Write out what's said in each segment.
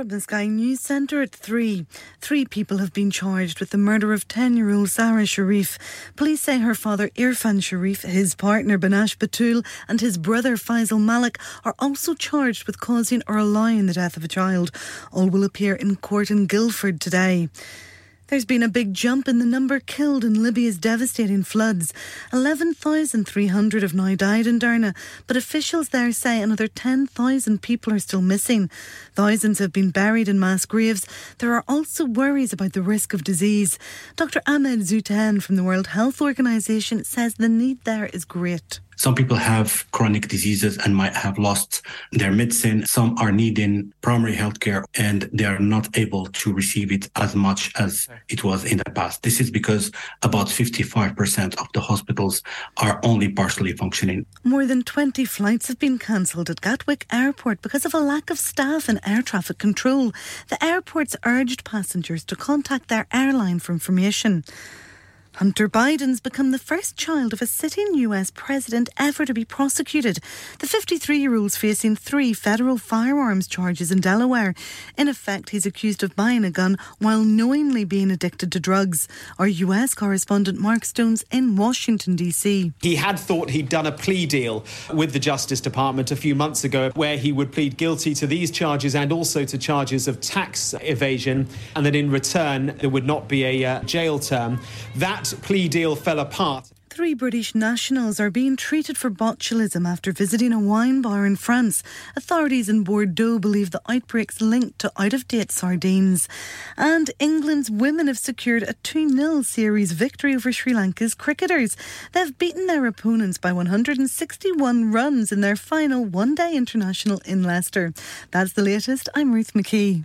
From the Sky News Centre at 3. Three people have been charged with the murder of 10 year old Sarah Sharif. Police say her father Irfan Sharif, his partner Banash Batul, and his brother Faisal Malik are also charged with causing or allowing the death of a child. All will appear in court in Guildford today. There's been a big jump in the number killed in Libya's devastating floods. 11,300 have now died in Derna, but officials there say another 10,000 people are still missing. Thousands have been buried in mass graves. There are also worries about the risk of disease. Dr. Ahmed Zoutan from the World Health Organization says the need there is great. Some people have chronic diseases and might have lost their medicine. Some are needing primary health care and they are not able to receive it as much as it was in the past. This is because about 55% of the hospitals are only partially functioning. More than 20 flights have been cancelled at Gatwick Airport because of a lack of staff and air traffic control. The airport's urged passengers to contact their airline for information. Hunter Biden's become the first child of a sitting US president ever to be prosecuted. The 53 year old's facing three federal firearms charges in Delaware. In effect, he's accused of buying a gun while knowingly being addicted to drugs. Our US correspondent Mark Stones in Washington, D.C. He had thought he'd done a plea deal with the Justice Department a few months ago where he would plead guilty to these charges and also to charges of tax evasion, and that in return there would not be a uh, jail term. That plea deal fell apart. Three British nationals are being treated for botulism after visiting a wine bar in France. Authorities in Bordeaux believe the outbreak's linked to out of date sardines. And England's women have secured a 2 0 series victory over Sri Lanka's cricketers. They've beaten their opponents by 161 runs in their final one day international in Leicester. That's the latest. I'm Ruth McKee.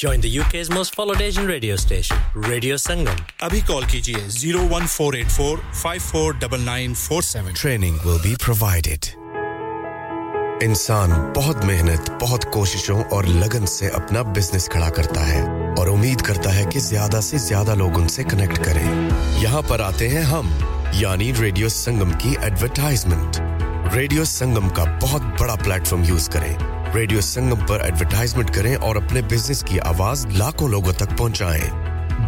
Join the UK's most followed Asian radio station, Radio Sangam. Abhi call KGS 01484 549947. Training will be provided. انسان بہت محنت بہت کوششوں اور لگن سے اپنا business کھڑا کرتا ہے اور امید کرتا ہے کہ زیادہ سے زیادہ لوگ ان سے کنیکٹ کریں یہاں پر آتے ہیں ہم یعنی ریڈیو سنگم کی ایڈورٹائزمنٹ ریڈیو سنگم کا بہت بڑا پلیٹ فارم یوز کریں۔ ریڈیو سنگم پر ایڈورٹائزمنٹ کریں اور اپنے بزنس کی آواز لاکھوں لوگوں تک پہنچائیں۔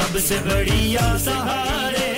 سب سے بڑی سہارے۔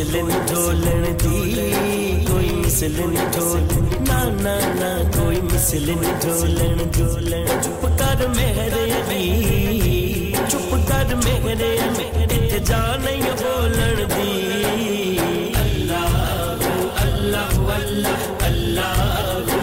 مسلن ڈھولن دی کوئی مسلن ڈھول نا نا نا کوئی مسلن ڈھولن ڈھولن چپ کر میرے علی چپ کر میرے علی جا نہیں بولن دی اللہ اللہ اللہ اللہ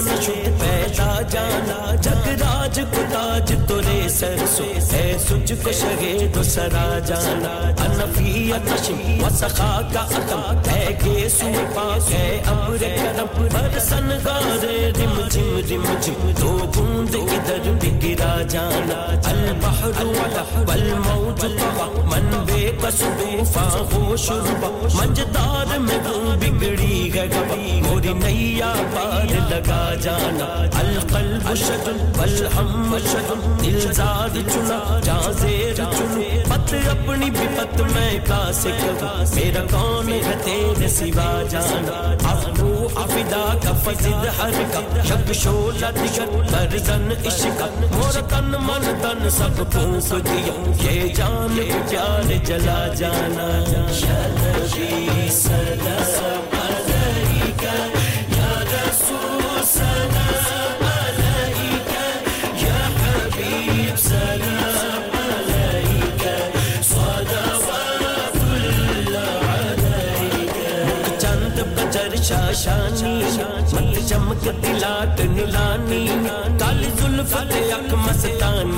شد پیدا جانا؟ جگ راج کو تاج تو رے سر سو۔ اے سج کو شگے تو سرا جانا۔ انفی اتشم وسخا کا عطم اے کے سو پاک اے امر کرم۔ برسن گارے رم جم رم جم دو بوند ادھر بگرا جانا۔ البحر والموج طبق مجدار میں تو بگڑی ہے گبا موری نیا پار لگا جانا، القلب شدن والحم شدن دلزاد چنا جہاں زیر چنو پت اپنی بھی پت میں کاسک میرا کون ہے تیرے سوا جانا۔ آنو افدا کا فضد ہر کا یک شولہ دیگر برزن عشق۔ مور تن من تن سب پھونک دیا یہ جان پیار جلا جانا۔ یا نبی سلام علیکہ یا رسول سلام علیکہ یا حبیب سلام صلوات اللہ علیکہ نانی بجر شاشانی زلفت اک مستانی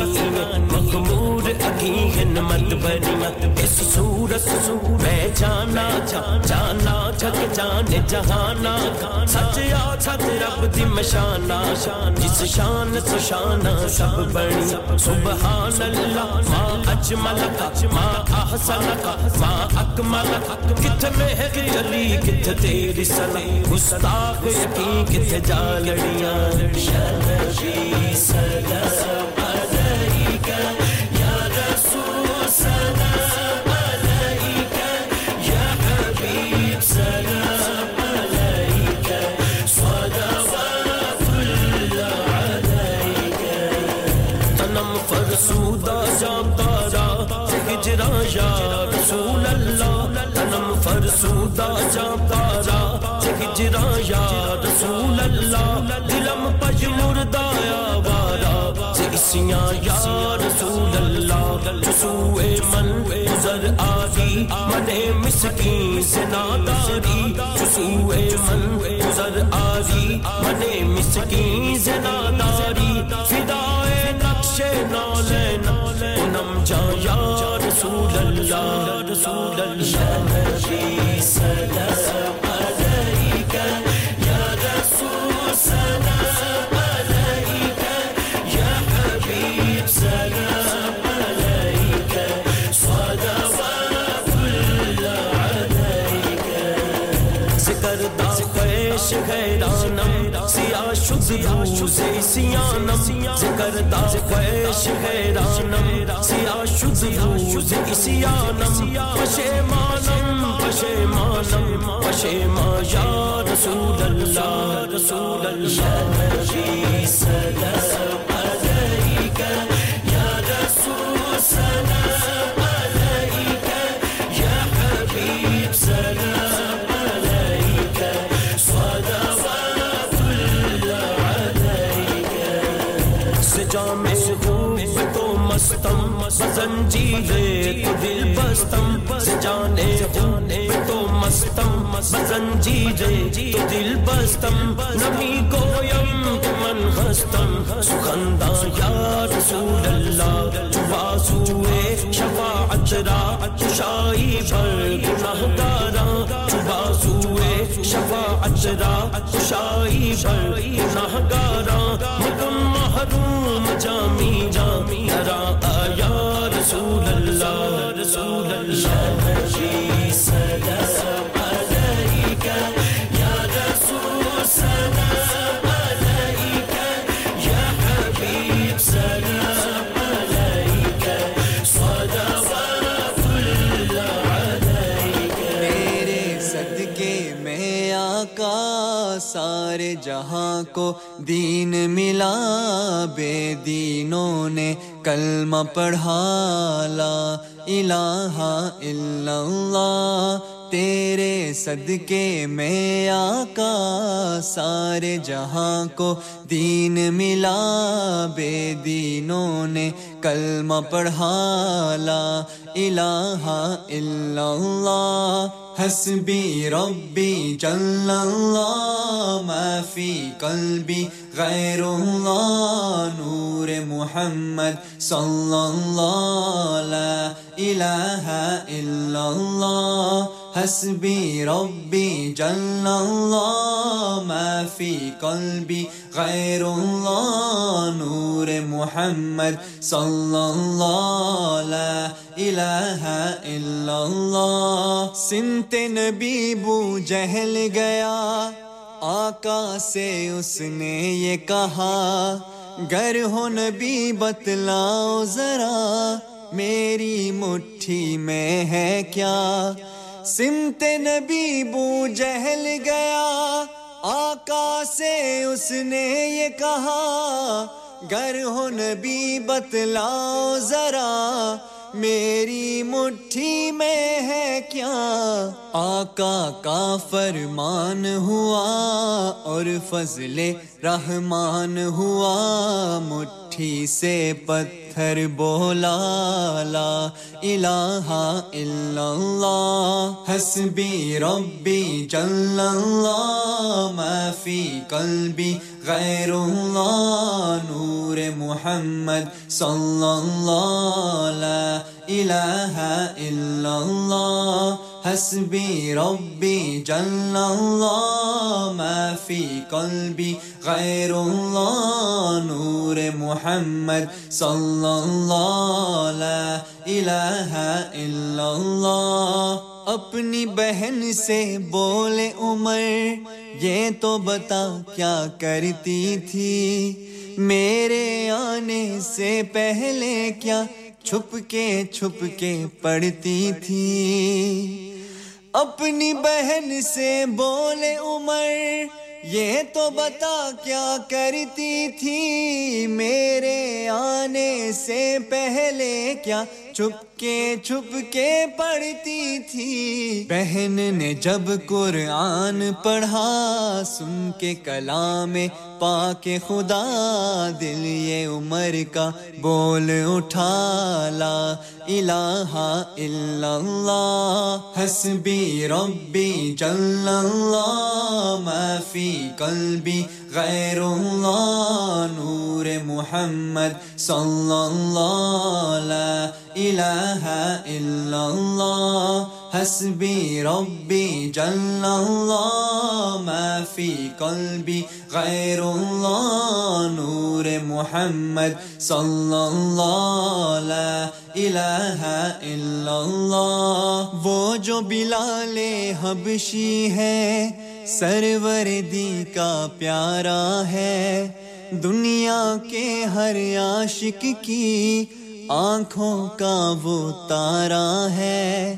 مغمور اگین مت بنی. اس صورت میں جانا جانا جگ جان جہانا. سچ یا چھت رب دی مشانہ. جس شان سو شانہ سب بڑی سبحان اللہ، ما اجمل کا، ما احسن کا، ما اکمل کا. کت مہر علی کت تیری سلا گستاخ یقین کت جا لڑیاں یا نبی سلام فرسودہ ہجرا یا رسول اللہ تنم فرسودہ ہجرا یا رسول اللہ دلم پج مردایا وارا سیسیاں یا رسول اللہ جسوئے من گزر آگی۔ منے مسکین سے ناداری جسوئے من گزر آگی۔ منے مسکین سے ناداری فدائے نقش نالین انم جا یا رسول اللہ۔ رسول اللہ نبی سلام علیکہ سیاہ شد روز سیانم ذکر دا خیش غیرانم سیاہ شد روز سیانم پشیمانم پشیمانم پشیما یا رسول اللہ رسول اللہ نبی سلام علیکہ یا رسول سلام زنجیرے تو دل بستم پر جانے جانے مستم زنجیرے تو دل بستم نمی گویم من ہستم سخندہ یا رسول اللہ چباسوئے شفاعت را کشائی بر گناہ گارا چباسوئے شفاعت را کشائی بر گناہ گارا مکم محروم جامی جامی ترا آیا رسول اللہ رسول اللہ نبی سلام سارے جہاں کو دین ملا بے دینوں نے کلمہ پڑھا لا الہ الا اللہ تیرے صدقے میں آقا سارے جہاں کو دین ملا، بے دینوں نے کلمہ پڑھا لا الہ الا اللہ، حسبی ربی جل اللہ ما فی قلبی غیر اللہ، نور محمد صلی اللہ لا الہ الا اللہ۔ حسبی ربی جل اللہ ما فی قلبی غیر اللہ نور محمد صلی اللہ لا الہ الا اللہ سنت نبی بو جہل گیا، آقا سے اس نے یہ کہا گر ہو نبی بتلاؤ ذرا، میری مٹھی میں ہے کیا؟ سمت نبی بو جہل گیا، آقا سے اس نے یہ کہا، گر ہو نبی بتلاؤ ذرا، میری مٹھی میں ہے کیا؟ آقا کا فرمان ہوا اور فضل رحمان ہوا، مٹھی انگوٹھی سے پتھر بولا لا الہ الا اللہ حسبی ربی جل اللہ ما فی قلبی غیر اللہ نور محمد صلی اللہ لا الہ الا اللہ حسبی ربی جل اللہ ما فی قلبی غیر اللہ نور محمد صلی اللہ لا الہ الا اللہ اپنی بہن سے بولے عمر، یہ تو بتا کیا کرتی تھی؟ میرے آنے سے پہلے کیا چھپ کے چھپ کے پڑھتی تھی؟ اپنی بہن سے بولے، عمر، یہ تو بتا کیا کرتی تھی؟ میرے آنے سے پہلے کیا چھپ کے چھپ کے پڑھتی تھی؟ بہن نے جب قرآن پڑھا، سن کے کلام پاک خدا دل یہ عمر کا بول اٹھا لا الہ الا اللہ حسبی ربی جل اللہ ما فی قلبی غیر اللہ نور محمد صلی اللہ لا الہ الا اللہ حسبی ربی جل اللہ ما فی قلبی غیر اللہ نور محمد صلی اللہ لا الہ الا اللہ وہ جو بلال حبشی ہے سرور دی کا پیارا ہے۔ دنیا کے ہر عاشق کی آنکھوں کا وہ تارا ہے۔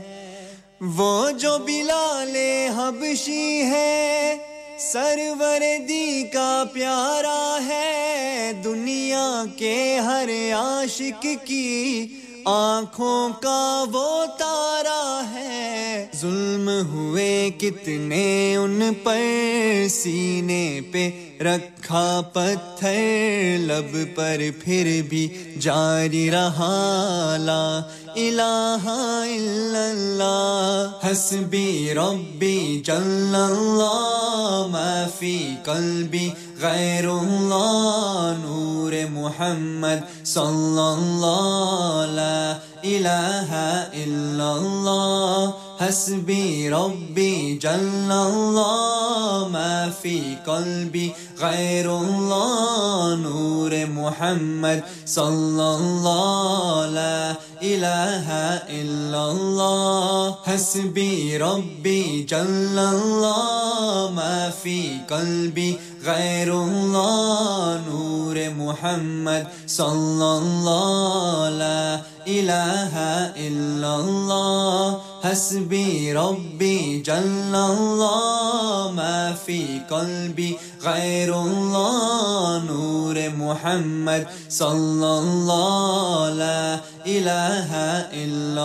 وہ جو بلال حبشی ہے، سرور دی کا پیارا ہے، دنیا کے ہر عاشق کی آنکھوں کا وہ تارا ہے۔ ظلم ہوئے کتنے ان پر، سینے پہ رکھا پتھر، لب پر پھر بھی جاری رہا۔ لا الہ الا اللہ، حسبی ربی جل اللہ، ما فی قلبی غير الله نور محمد صلى الله لا إله إلا الله. حسبي ربي جل الله ما في قلبي غير الله نور محمد صلى الله لا إله إلا الله. حسبي ربي جل الله ما في قلبي غير الله نور محمد صلى الله لا إله إلا الله. حسبي ربي جل الله ما في قلبي غير الله نور محمد صلى الله لا إله إلا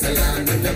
سلام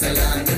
سلام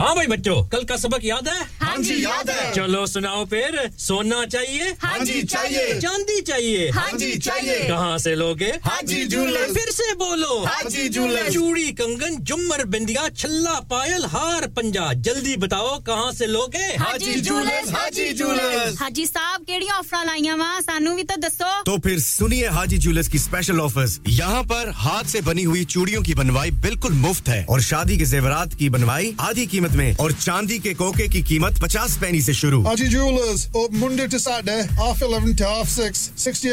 ہاں بھائی بچوں کل کا سبق یاد ہے ہاں جی یاد ہے چلو سناؤ پھر سونا چاہیے ہاں جی چاہیے چاندی چاہیے ہاں جی چاہیے کہاں سے لوگے ہاں جی جولے پھر سے بولو ہاں جی جولے چوڑی کنگن جمر بندیا چھلا پائل ہار پنجا جلدی بتاؤ کہاں سے لوگے ہاں جی جولے ہاں جی جولے جی صاحب کیڑی آفر لائیاں وا سانو بھی تو دسو تو پھر سنیے حاجی جولس کی اسپیشل آفرز یہاں پر ہاتھ سے بنی ہوئی چوڑیوں کی بنوائی بالکل مفت ہے اور شادی کے زیورات کی بنوائی آدھی کی میں اور چاندی کے قیمت پچاس پین سے شروع۔ Half eleven six sixty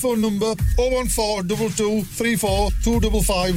phone number four double two three four double five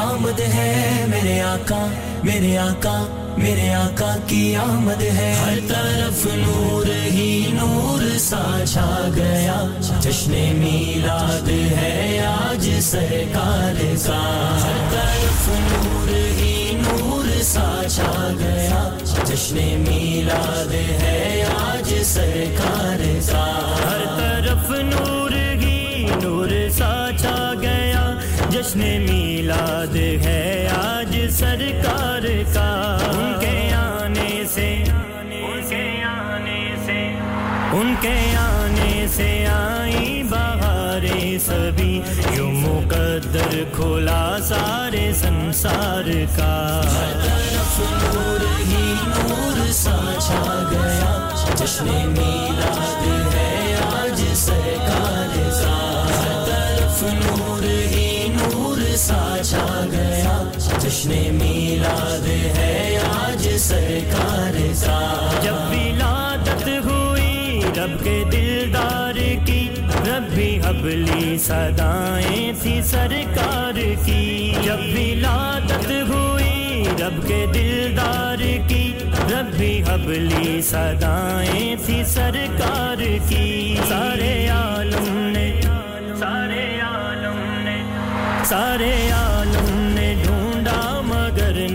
آمد ہے میرے آقا میرے آقا میرے آقا کی آمد ہے۔ ہر طرف نور ہی نور سا چھا گیا۔ جشن میلاد ہے آج سرکار کا۔ ہر طرف نور ہی نور سا چھا گیا۔ جشن میلاد ہے آج سرکار کا۔ ہر طرف نور ہی نور سا جشن میلاد ہے آج سرکار کا۔ ان کے آنے سے، ان کے آنے سے، ان کے آنے سے آئی بہاریں سبھی۔ یوں مقدر کھولا سارے سنسار کا۔ طرف نور ہی نور سا چھا گیا۔ جشن میلاد جشن میلاد ہے آج سرکار کا جب ولادت ہوئی رب کے دلدار کی ربی حبلی سدائیں تھی سرکار کی۔ جب ولادت ہوئی رب کے دلدار کی ربی حبلی سدائیں تھی سرکار کی۔ سارے عالم نے، سارے عالم نے، سارے عالم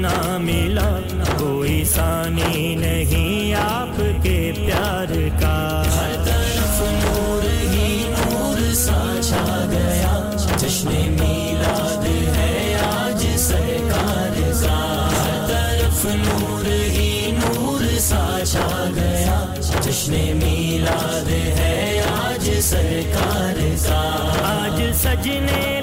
نہ ملا، کوئی ثانی نہیں آپ کے پیار کا۔ ہر طرف نور ہی نور سا چھا گیا جشن میلاد ہے آج سرکار کا ہر طرف نور ہی نور سا چھا گیا جشن میلاد ہے آج سرکار کا آج سجنے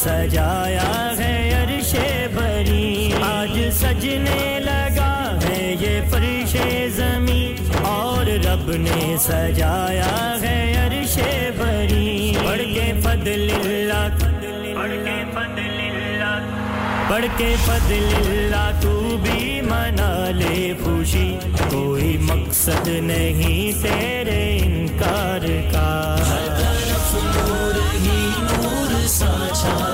سجایا ہے عرش بری آج سجنے لگا ہے یہ فرش زمین۔ اور رب نے سجایا ہے عرش بری پڑھ کے فضل اللہ پڑھ کے فضل اللہ پڑھ کے فضل اللہ تو بھی منا لے خوشی۔ کوئی مقصد نہیں تیرے انکار کا۔ ہر طرف نور ہی نور ساچا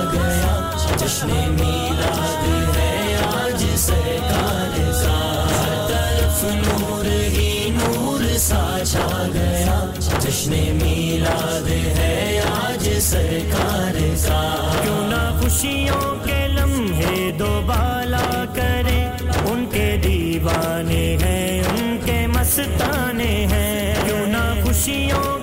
میلاد ہے آج سرکار کا طرف نور ہی نور سا گیا جشن میلاد ہے آج سرکار کا کیوں نہ خوشیوں کے لمحے دو بالا کرے ان کے دیوانے ہیں ان کے مستانے ہیں کیوں نہ خوشیوں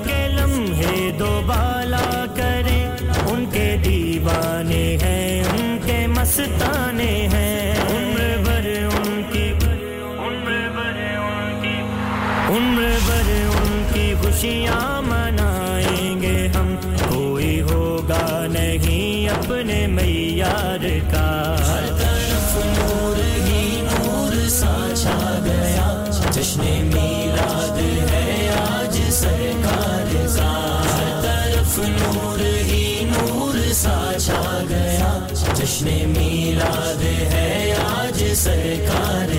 خوشیاں منائیں گے ہم۔ کوئی ہوگا نہیں اپنے معیار کا۔ ہر طرف نور ہی نور سا چھا گیا۔ جشن میلاد ہے آج سرکار کا۔ ہر طرف نور ہی نور سا چھا گیا۔ جشن میلاد ہے آج سرکار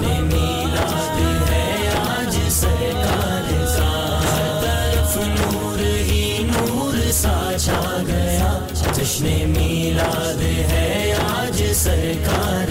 میلاد ہے آج سرکار کا ہر طرف نور ہی نور سا گیا جشن میلاد ہے آج سرکار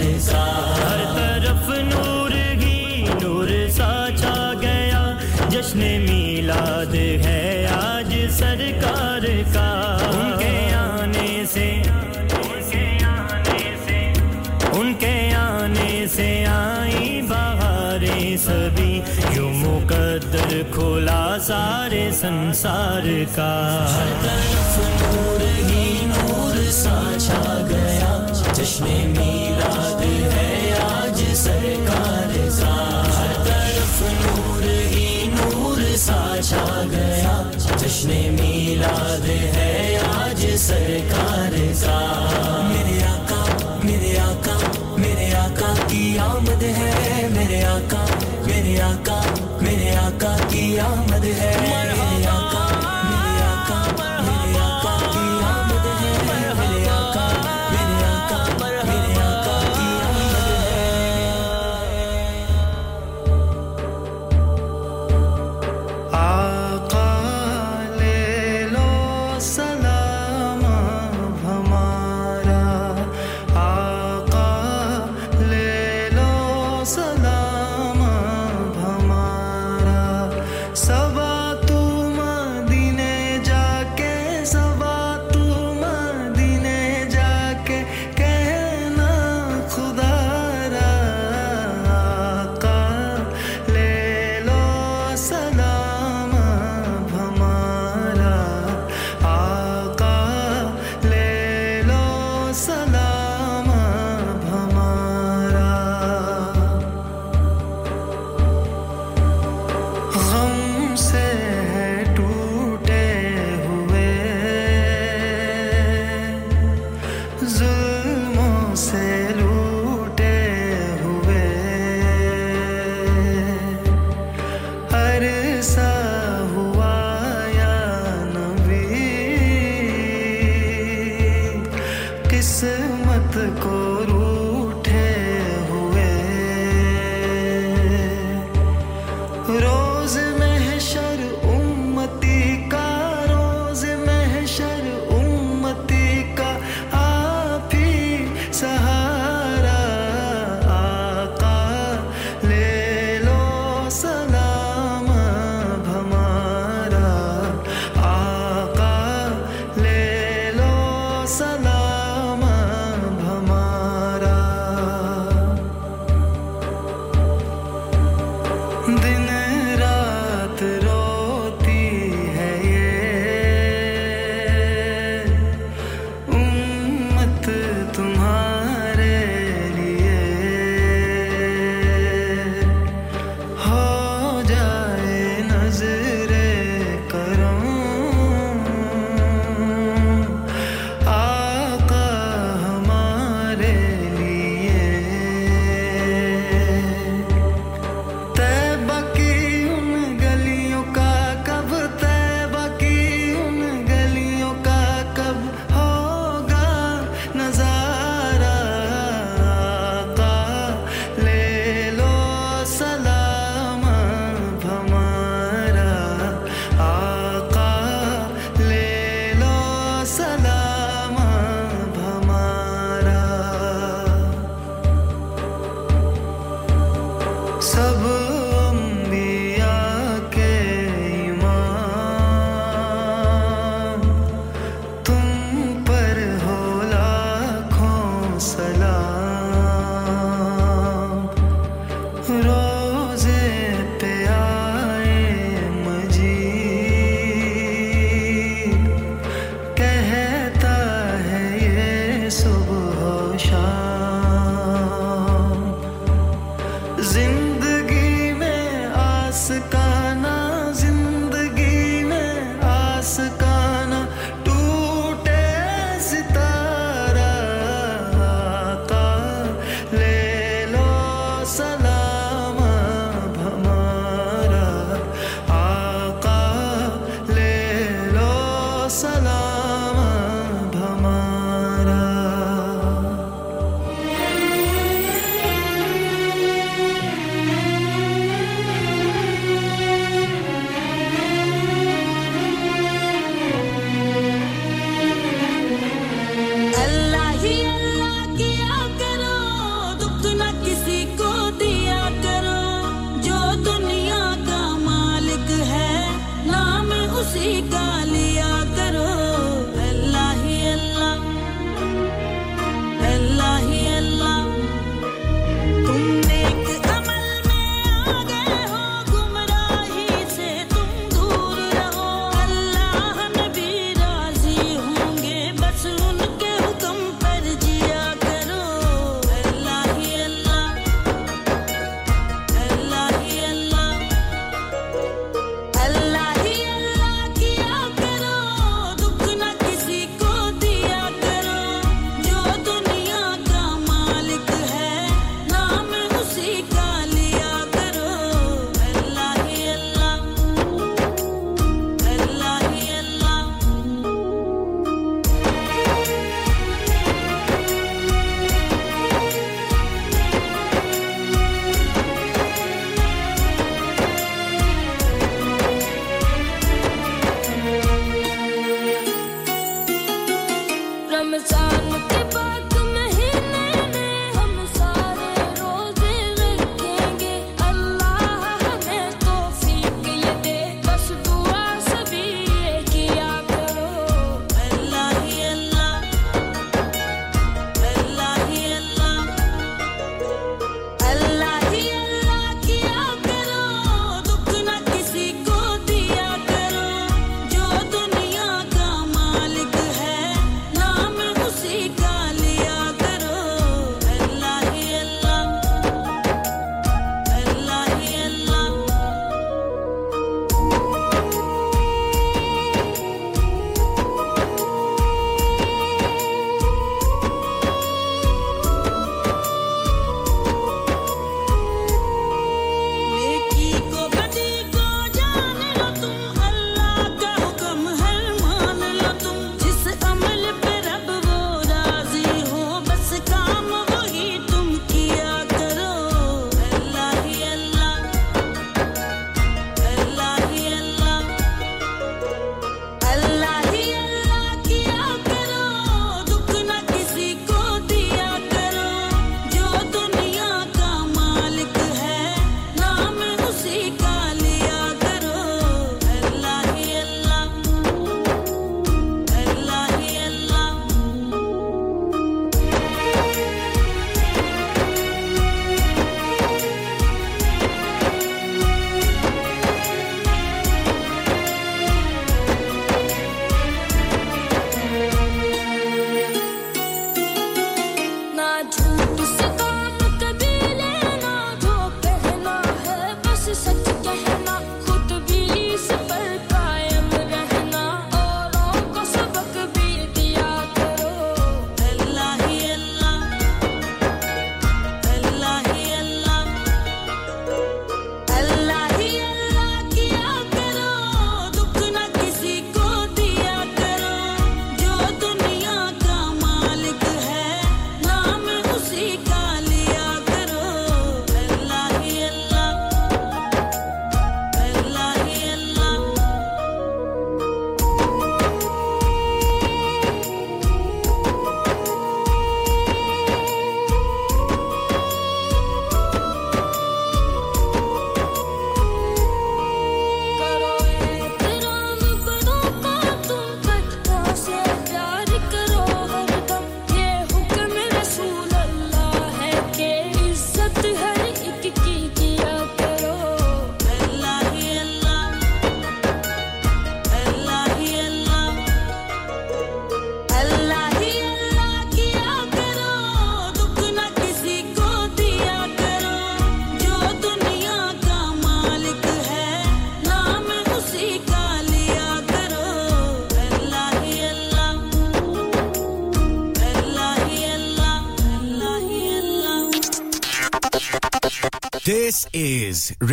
سارے سنسار کا۔ طرف نور ہی نور سانچا گیا۔ جشن میلاد ہے آج سرکار کا۔ ہر طرف نور ہی نور ساچا گیا۔ جشن میلاد ہے آج سرکار کا۔ میرے آقا میرے آقا میرے آقا کی آمد ہے۔ میرے آقا میرے آقا آمد ہے۔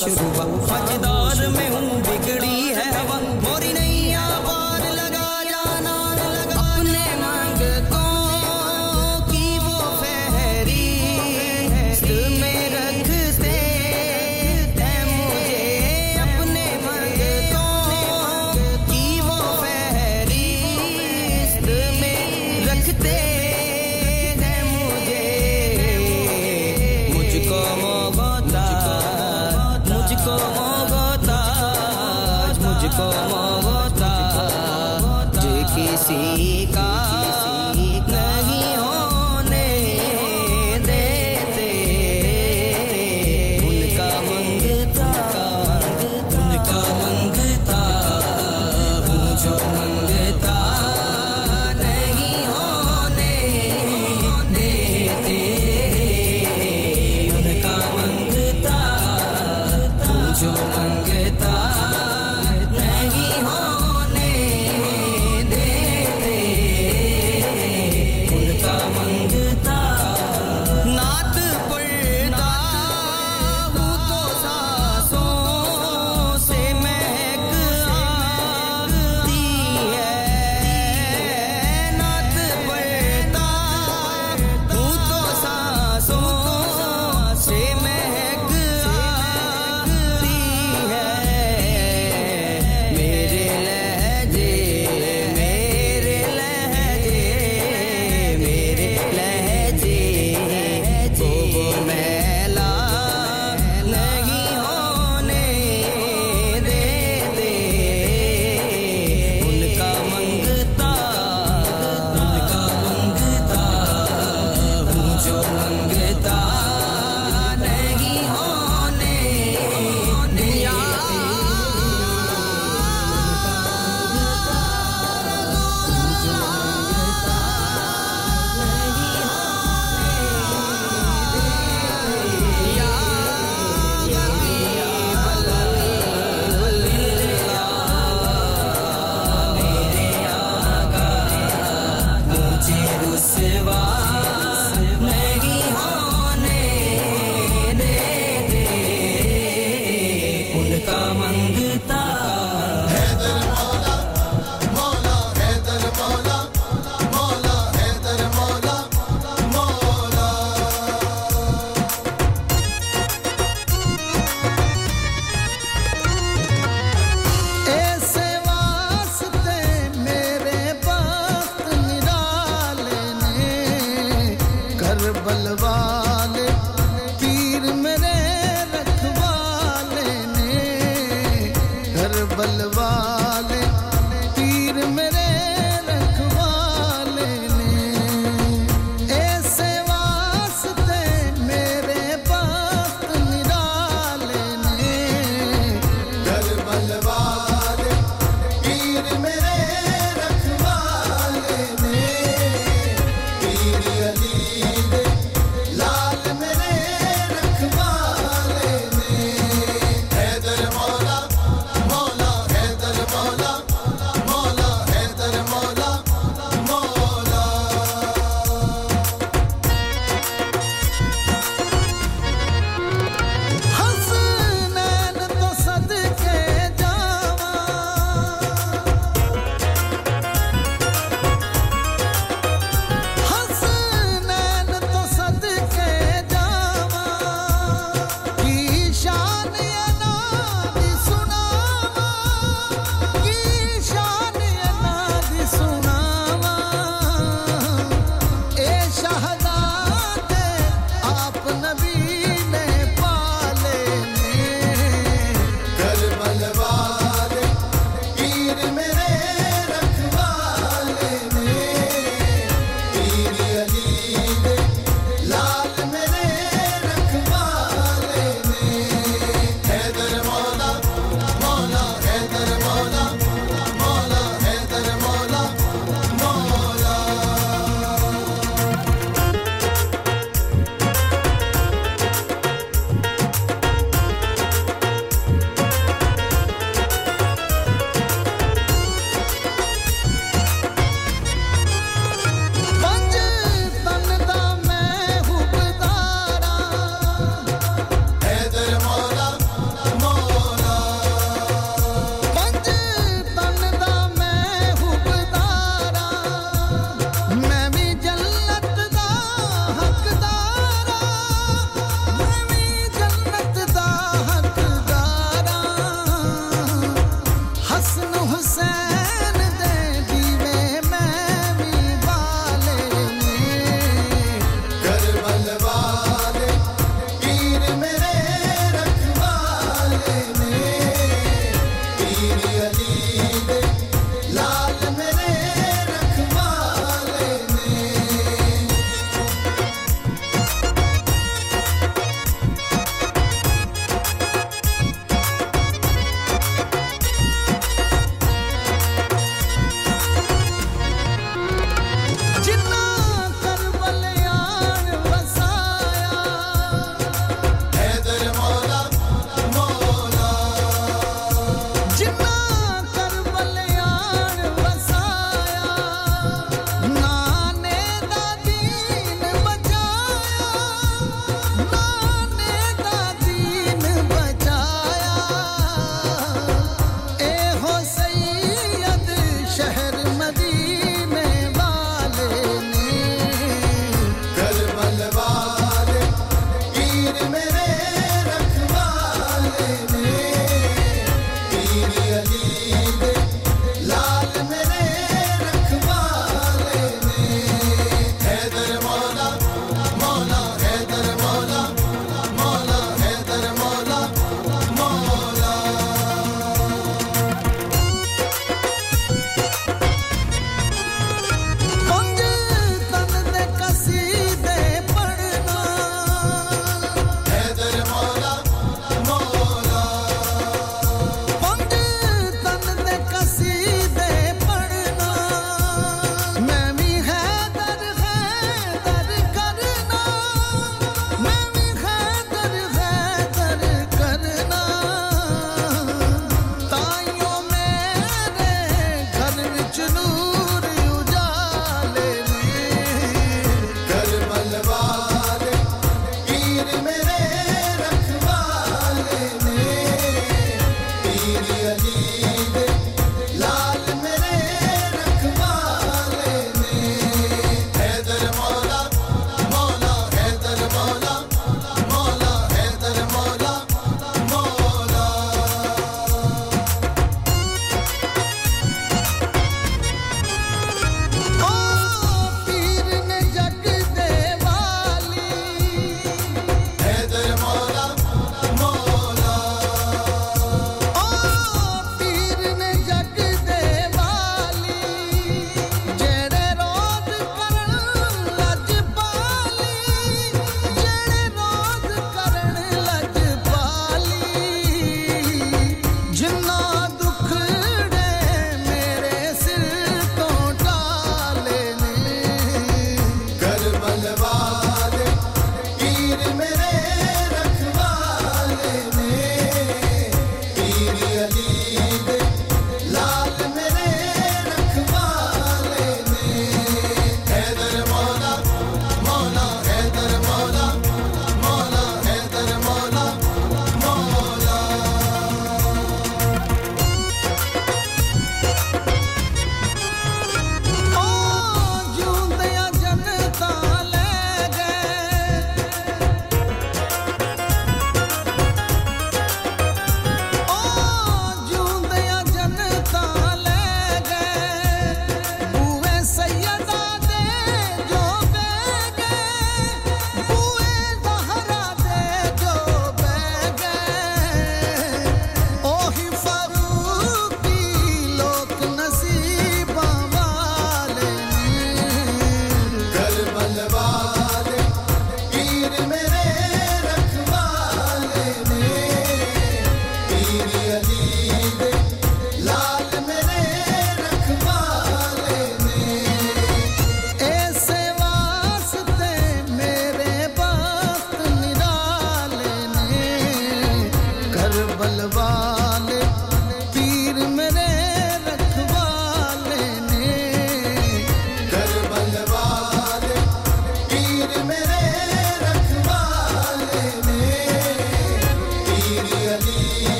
修路，万法皆道。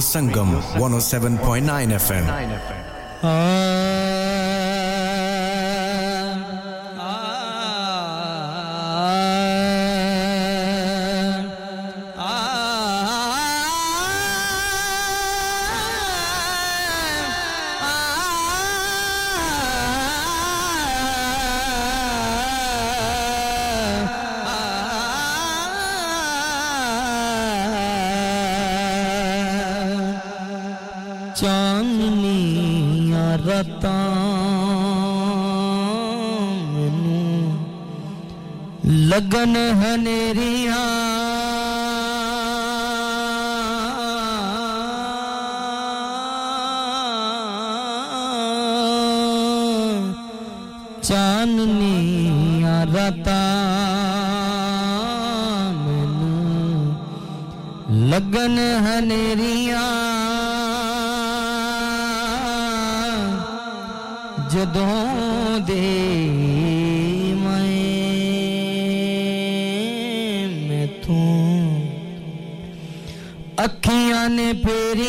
Sangam 107.9 FM. چاننی رتا لگن ہنیریاں جدوں دے میں توں اکھیاں نے پیری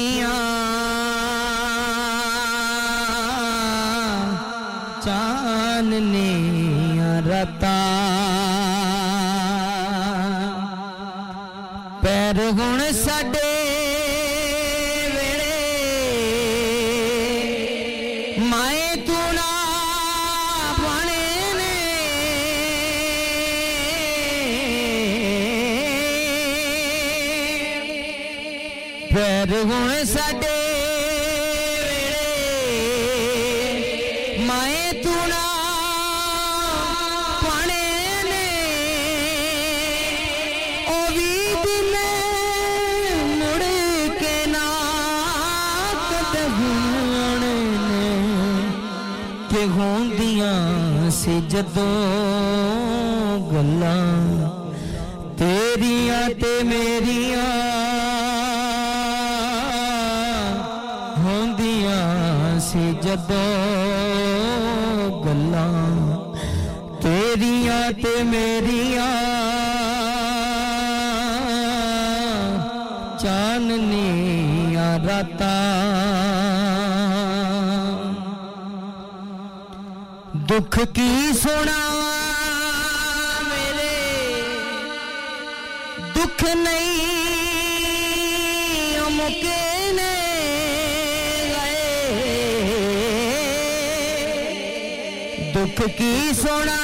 جدوں گلاں تیریاں تے میریاں ہوندیاں سی جدوں گلاں تیریاں تے میریاں دکھ کی سنا میرے دکھ نہیں امکے نے گئے دکھ کی سنا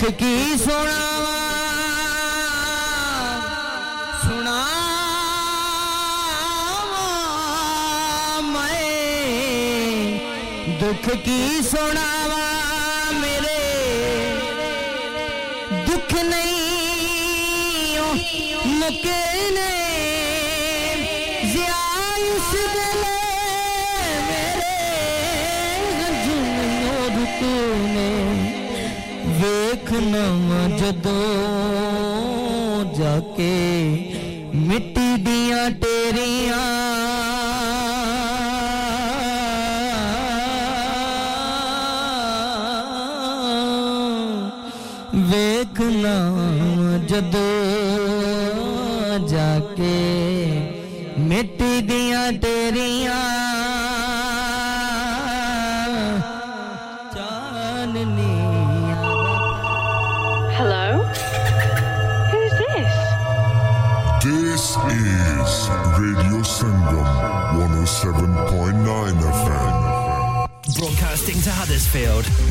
لکھ کی سنا سنا میں دکھ کی سنا دیکھنا جدو جا کے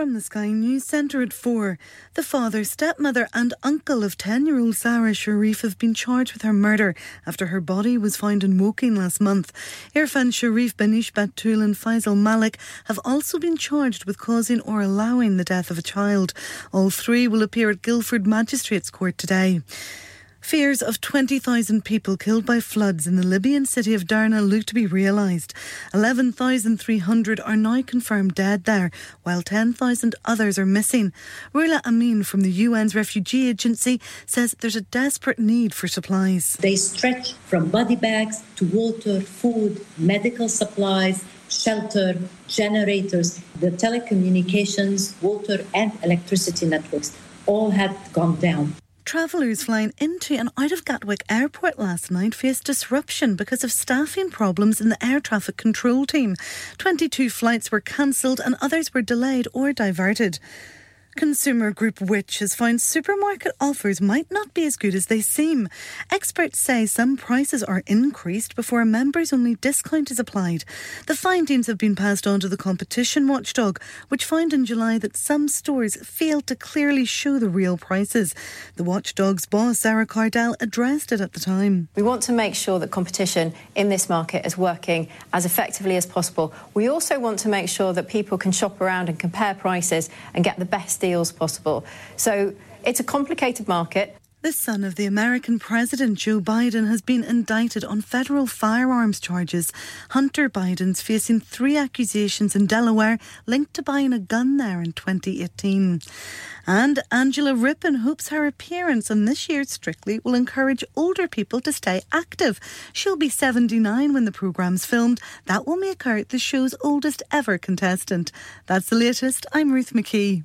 From the Sky News Centre at 4. The father, stepmother, and uncle of 10 year old Sarah Sharif have been charged with her murder after her body was found in Woking last month. Irfan Sharif, Banish Batul, and Faisal Malik have also been charged with causing or allowing the death of a child. All three will appear at Guildford Magistrates Court today. Fears of 20,000 people killed by floods in the Libyan city of Derna look to be realised. 11,300 are now confirmed dead there, while 10,000 others are missing. Rula Amin from the UN's Refugee Agency says there's a desperate need for supplies. They stretch from body bags to water, food, medical supplies, shelter, generators, the telecommunications, water, and electricity networks all had gone down. Travellers flying into and out of Gatwick Airport last night faced disruption because of staffing problems in the air traffic control team. 22 flights were cancelled and others were delayed or diverted. Consumer group Which has found supermarket offers might not be as good as they seem. Experts say some prices are increased before a members only discount is applied. The findings have been passed on to the competition watchdog, which found in July that some stores failed to clearly show the real prices. The watchdog's boss, Sarah Cardell, addressed it at the time. We want to make sure that competition in this market is working as effectively as possible. We also want to make sure that people can shop around and compare prices and get the best deals possible. So it's a complicated market. The son of the American President Joe Biden has been indicted on federal firearms charges. Hunter Biden's facing three accusations in Delaware linked to buying a gun there in 2018. And Angela Rippon hopes her appearance on this year's Strictly will encourage older people to stay active. She'll be 79 when the programme's filmed. That will make her the show's oldest ever contestant. That's the latest. I'm Ruth McKee.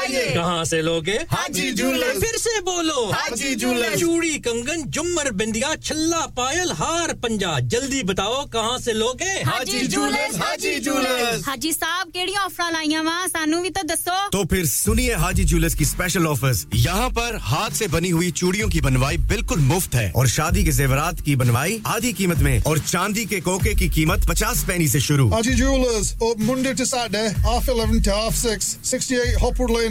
چاہیے کہاں سے لوگے؟ حاجی جولے پھر سے بولو۔ حاجی جولے چوڑی کنگن جمر بندیا چھلا pile ہار پنجا۔ جلدی بتاؤ کہاں سے لوگے؟ حاجی جولے حاجی جولے حاجی صاحب کیڑی آفر لائیا وا سانو بھی تو دسو۔ تو پھر سنیے حاجی جولے کی اسپیشل آفر یہاں پر ہاتھ سے بنی ہوئی چوڑیوں کی بنوائی بالکل مفت ہے۔ اور شادی کے زیورات کی بنوائی آدھی قیمت میں۔ اور چاندی کے کوکے کی قیمت پچاس پینی سے شروع۔ Haji jewellers Monday to Saturday half 11 to half 6 68 Hopwood lane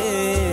morrer.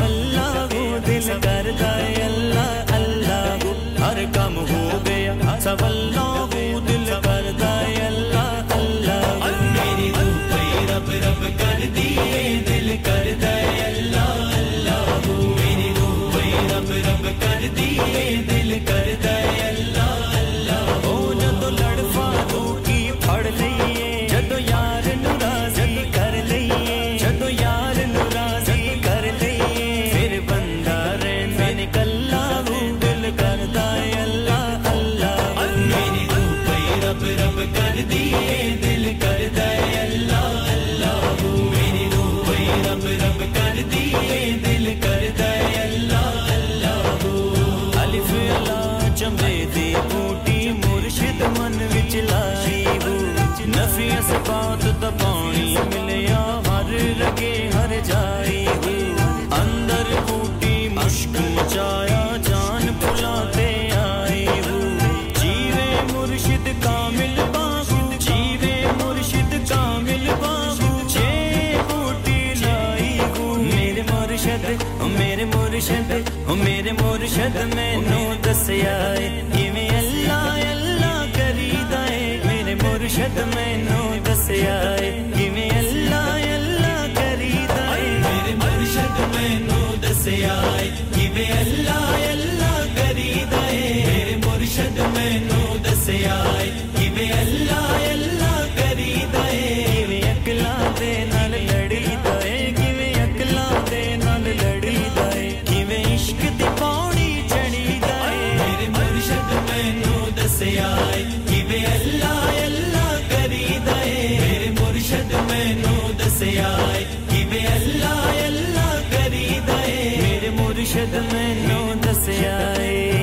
اللہ ہو دل کردا اللہ اللہ ہر کم ہو گیا۔ سب اللہ ਮੁਰਸ਼ਦ ਮੈਨੂੰ ਦੱਸਿਆ ਏ مینو دس آئی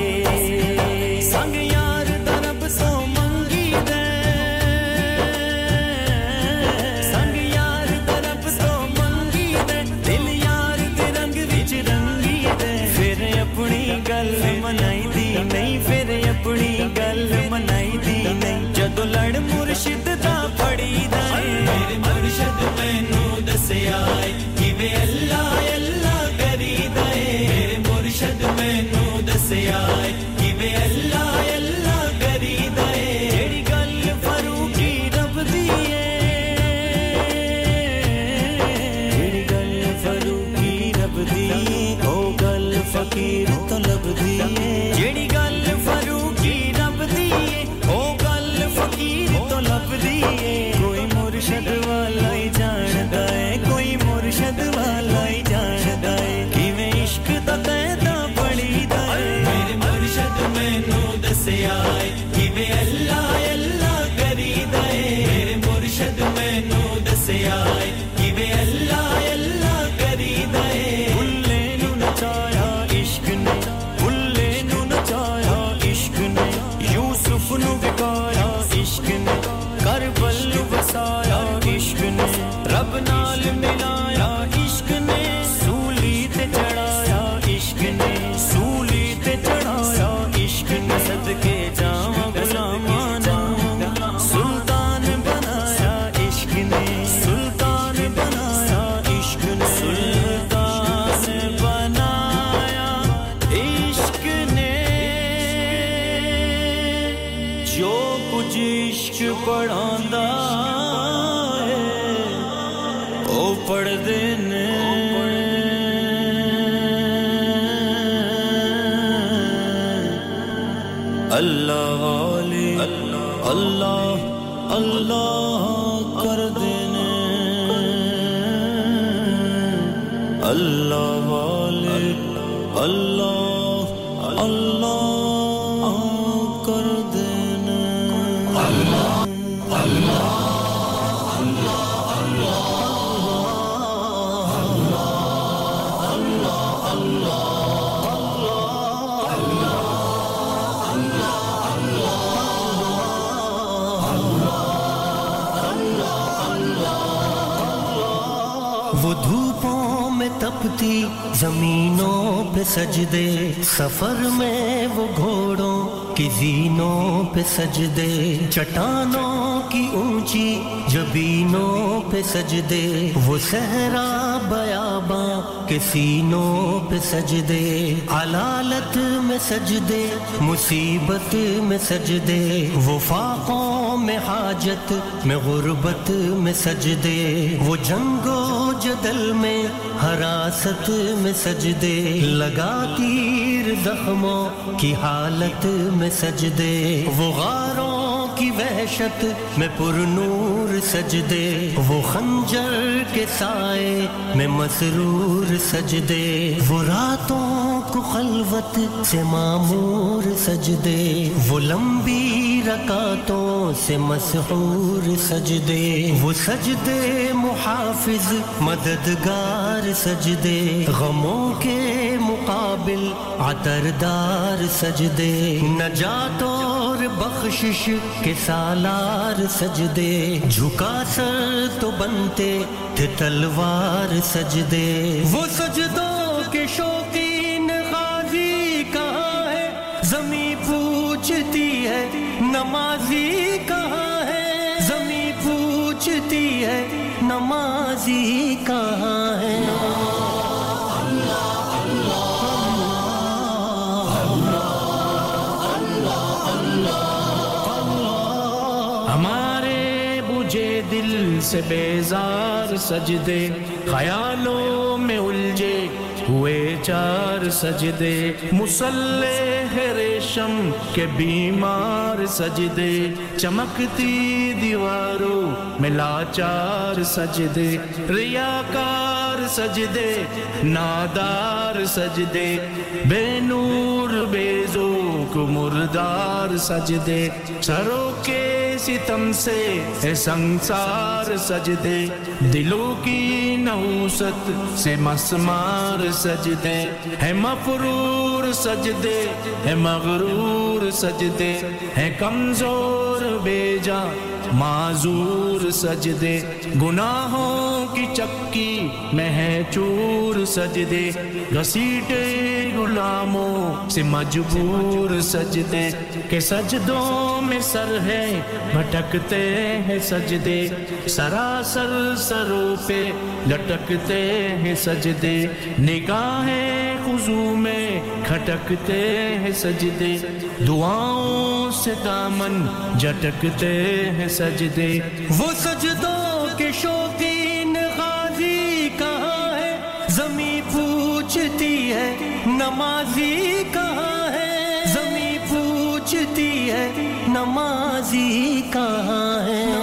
ਵਿੱਚ ਪੜਾਉਂਦਾ زمینوں پہ سجدے، سفر میں وہ گھوڑوں کی زینوں پہ سجدے، چٹانوں کی اونچی جبینوں پہ سجدے، وہ صحرا بیاباں کے سینوں پہ سجدے، علالت میں سجدے، مصیبت میں سجدے، وہ فاقوں میں حاجت، میں غربت میں سجدے، وہ جنگ و جدل میں حراست میں سجدے لگا تیر زخموں کی حالت میں سجدے۔ وہ غاروں کی وحشت میں پر نور سجدے، وہ خنجر کے سائے میں مسرور سجدے۔ وہ راتوں کو خلوت سے معمور سجدے، وہ لمبی رکاتوں سے مسحور سجدے۔ وہ سجدے محافظ، مددگار سجدے۔ غموں کے مقابل عطردار سجدے۔ نجات اور بخشش کے سالار سجدے۔ جھکا سر تو بنتے تھے تلوار سجدے۔ وہ سجدوں کے شوقین غازی کہاں ہے؟ زمیں پوچھتی ہے نمازی کہاں ہے؟ زمیں پوچھتی ہے نمازی سے بیزار سجدے، خیالوں میں الجھے ہوئے چار سجدے۔ مسلح ریشم کے بیمار سجدے، چمکتی دیواروں میں لاچار سجدے۔ ریاکار سجدے، نادار سجدے۔ بے نور بے ذوق مردار سجدے۔ سروں کے ستم سے ہے سنسار سجدے دلوں کی نوست سے مسمار سجدے ہے مفرور سجدے ہے مغرور سجدے ہے کمزور بیجا معذور سجدے، گناہوں کی چکی میں ہے چور سجدے، گھسیٹے غلاموں سے مجبور سجدے، کہ سجدوں میں سر ہے، بھٹکتے ہیں سجدے، سراسر سروں پہ لٹکتے ہیں سجدے، نگاہیں خضو میں کھٹکتے ہیں سجدے۔ دعاؤں سے دامن جٹکتے ہیں سجدے۔ وہ سجدوں کے شوقین غازی کہاں ہے؟ زمیں پوچھتی ہے، نمازی کہاں ہے؟ زمیں پوچھتی ہے، نمازی کہاں ہے؟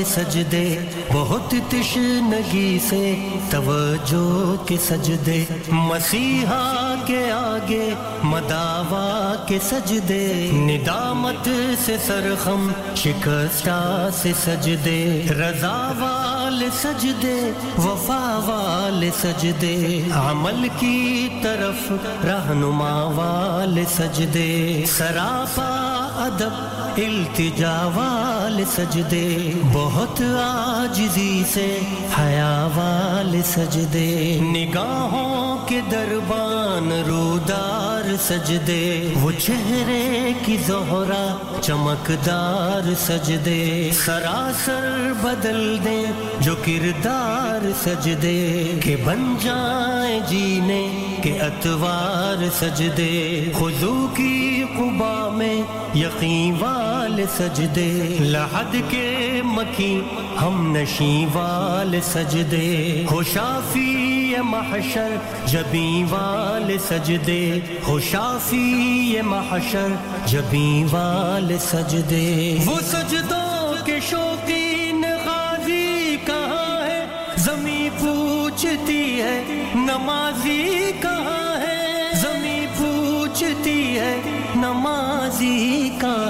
کے سجدے، بہت تشنگی سے توجہ کے سجدے۔ مسیحا کے آگے، مداوا کے سجدے۔ ندامت سے سرخم، شکستہ سے سجدے۔ رضا وال سجدے، وفا وال سجدے۔ عمل کی طرف رہنما وال سجدے۔ سراپا ادب التجا وال سجدے بہت آجزی سے حیا وال سجدے۔ نگاہوں کے دربان رودار سجدے۔ وہ چہرے کی زہرا، چمکدار سجدے۔ سراسر بدل دیں جو کردار سجدے۔ کہ بن جائیں جینے کے اتوار سجدے۔ خضو کی قبا میں یقین وال سجدے۔ لحد کے مکی ہم نشیں وال سجدے۔ ہو شافی محشر جبیں وال سجدے، ہو شافی محشر جبیں وال سجدے۔ وہ سجدوں کے شوقین غازی کہاں ہے؟ زمیں پوچھتی ہے، نمازی کہاں ہے؟ زمیں پوچھتی ہے، نمازی کہاں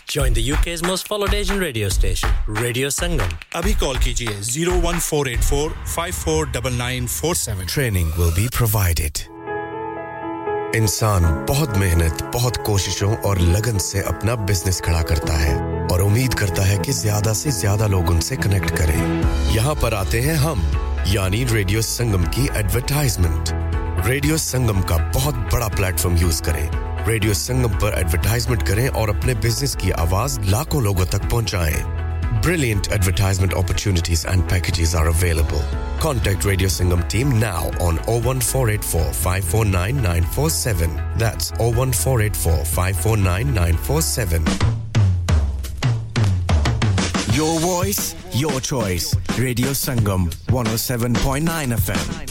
join the UK's most followed Asian radio station, Radio Sangam. Abhi call kijiye 01484 549947. Training will be provided. انسان بہت محنت بہت کوششوں اور لگن سے اپنا بزنس کھڑا کرتا ہے اور امید کرتا ہے کہ زیادہ سے زیادہ لوگ ان سے کنیکٹ کریں یہاں پر آتے ہیں ہم یعنی ریڈیو سنگم کی ایڈورٹائزمنٹ ریڈیو سنگم کا بہت بڑا پلیٹ فارم یوز کریں ریڈیو سنگم پر ایڈورٹائزمنٹ کریں اور اپنے بزنس کی آواز لاکھوں لوگوں تک پہنچائیں brilliant advertisement opportunities and packages are available contact radio Sangam team now on O one four eight four five four nine nine four seven that's O one four eight four five four nine nine four seven Your voice, your choice. Radio Sangam, 107.9 FM.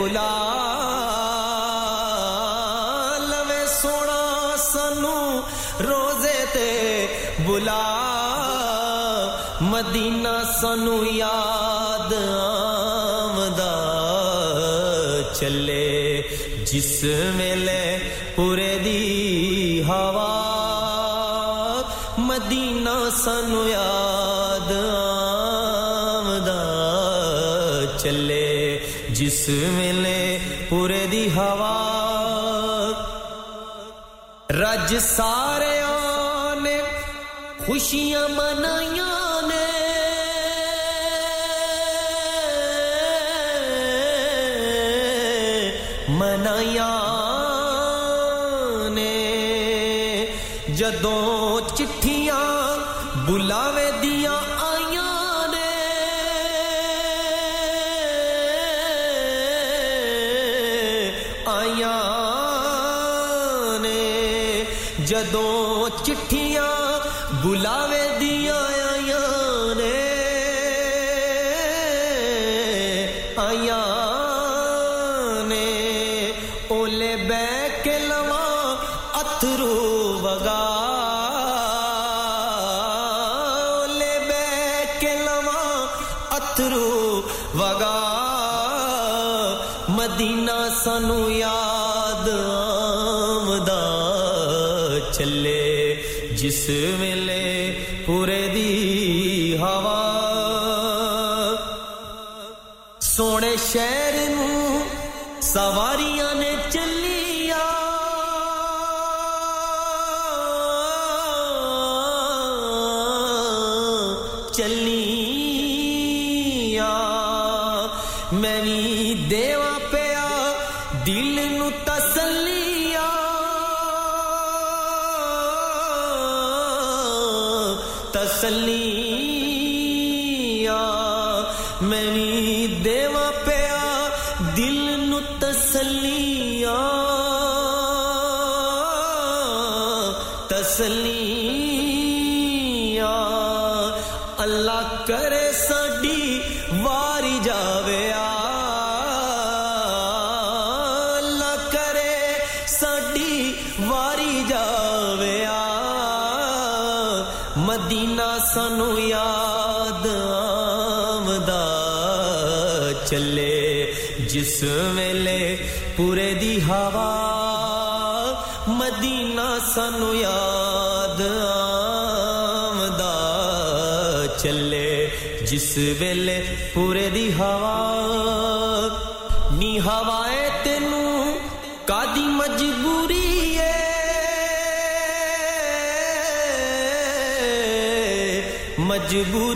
بلا لوے سونا سنو روزے تے بلا مدینہ سنو یاد آمدہ چلے، جس ویلے پورے دی ہوا، مدینہ سنو یاد آمدہ چلے، جس میں ہوا۔ رج سارے خوشیاں منائیاں ਜਿਸ ਵੇਲੇ ਪੂਰੇ ਦੀ ਹਵਾ ਨੀ ਹਵਾਏ ਤੈਨੂੰ ਕਾਦੀ ਮਜਬੂਰੀ ਏ? ਮਜਬੂਰੀ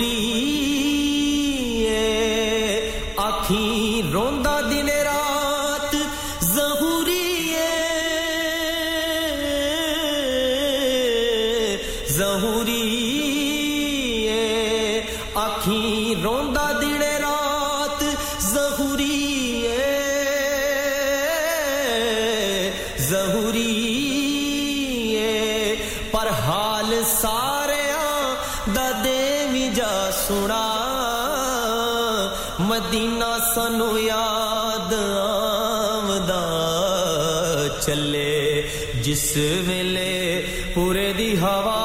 چلے جس ویلے پورے دی ہوا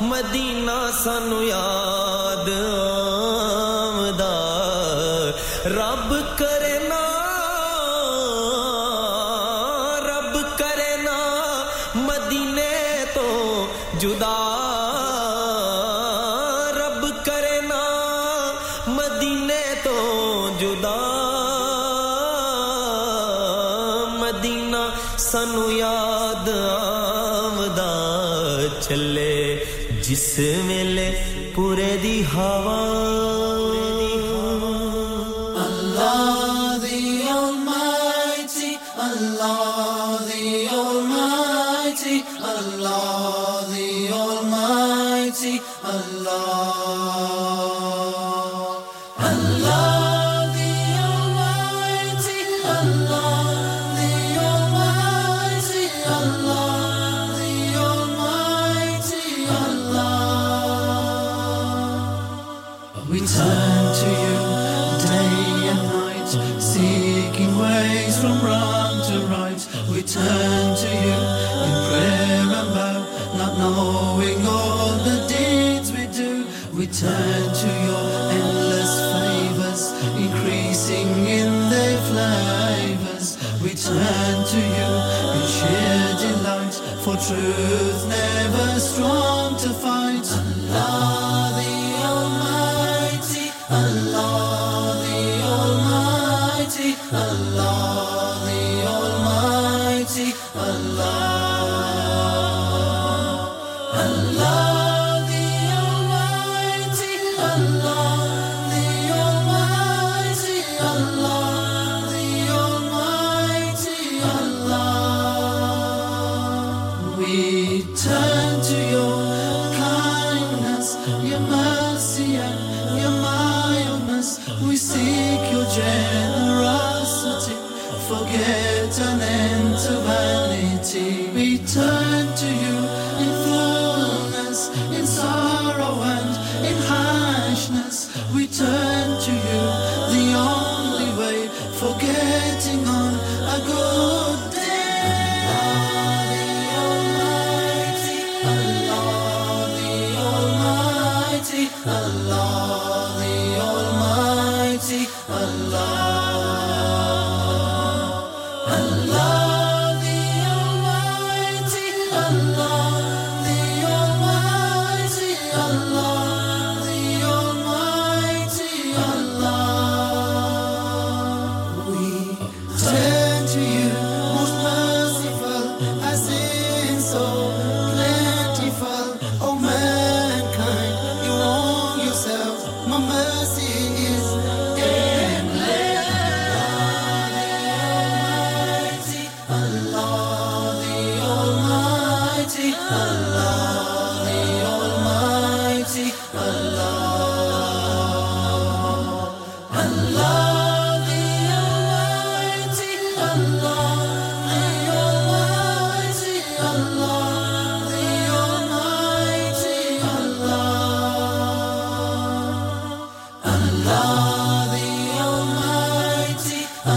مدینہ سانو یاد آمدا رب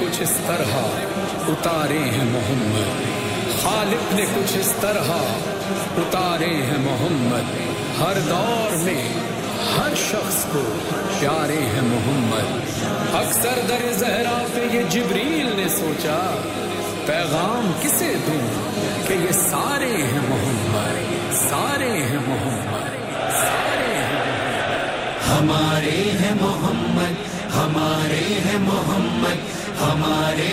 کچھ اس طرح اتارے ہیں محمد۔ خالق نے کچھ اس طرح اتارے ہیں محمد۔ ہر دور میں ہر شخص کو پیارے ہیں محمد۔ اکثر در زہرا پہ یہ جبریل نے سوچا، پیغام کسے دوں کہ یہ سارے ہیں محمد۔ سارے ہیں محمد۔ سارے ہیں محمد۔ ہمارے ہیں محمد۔ ہمارے ہیں محمد۔ ہمارے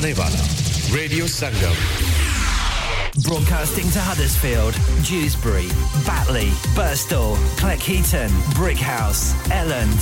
Radio Sango Broadcasting to Huddersfield, Dewsbury, Batley, Burstall, Cleckheaton, Brickhouse, Elland,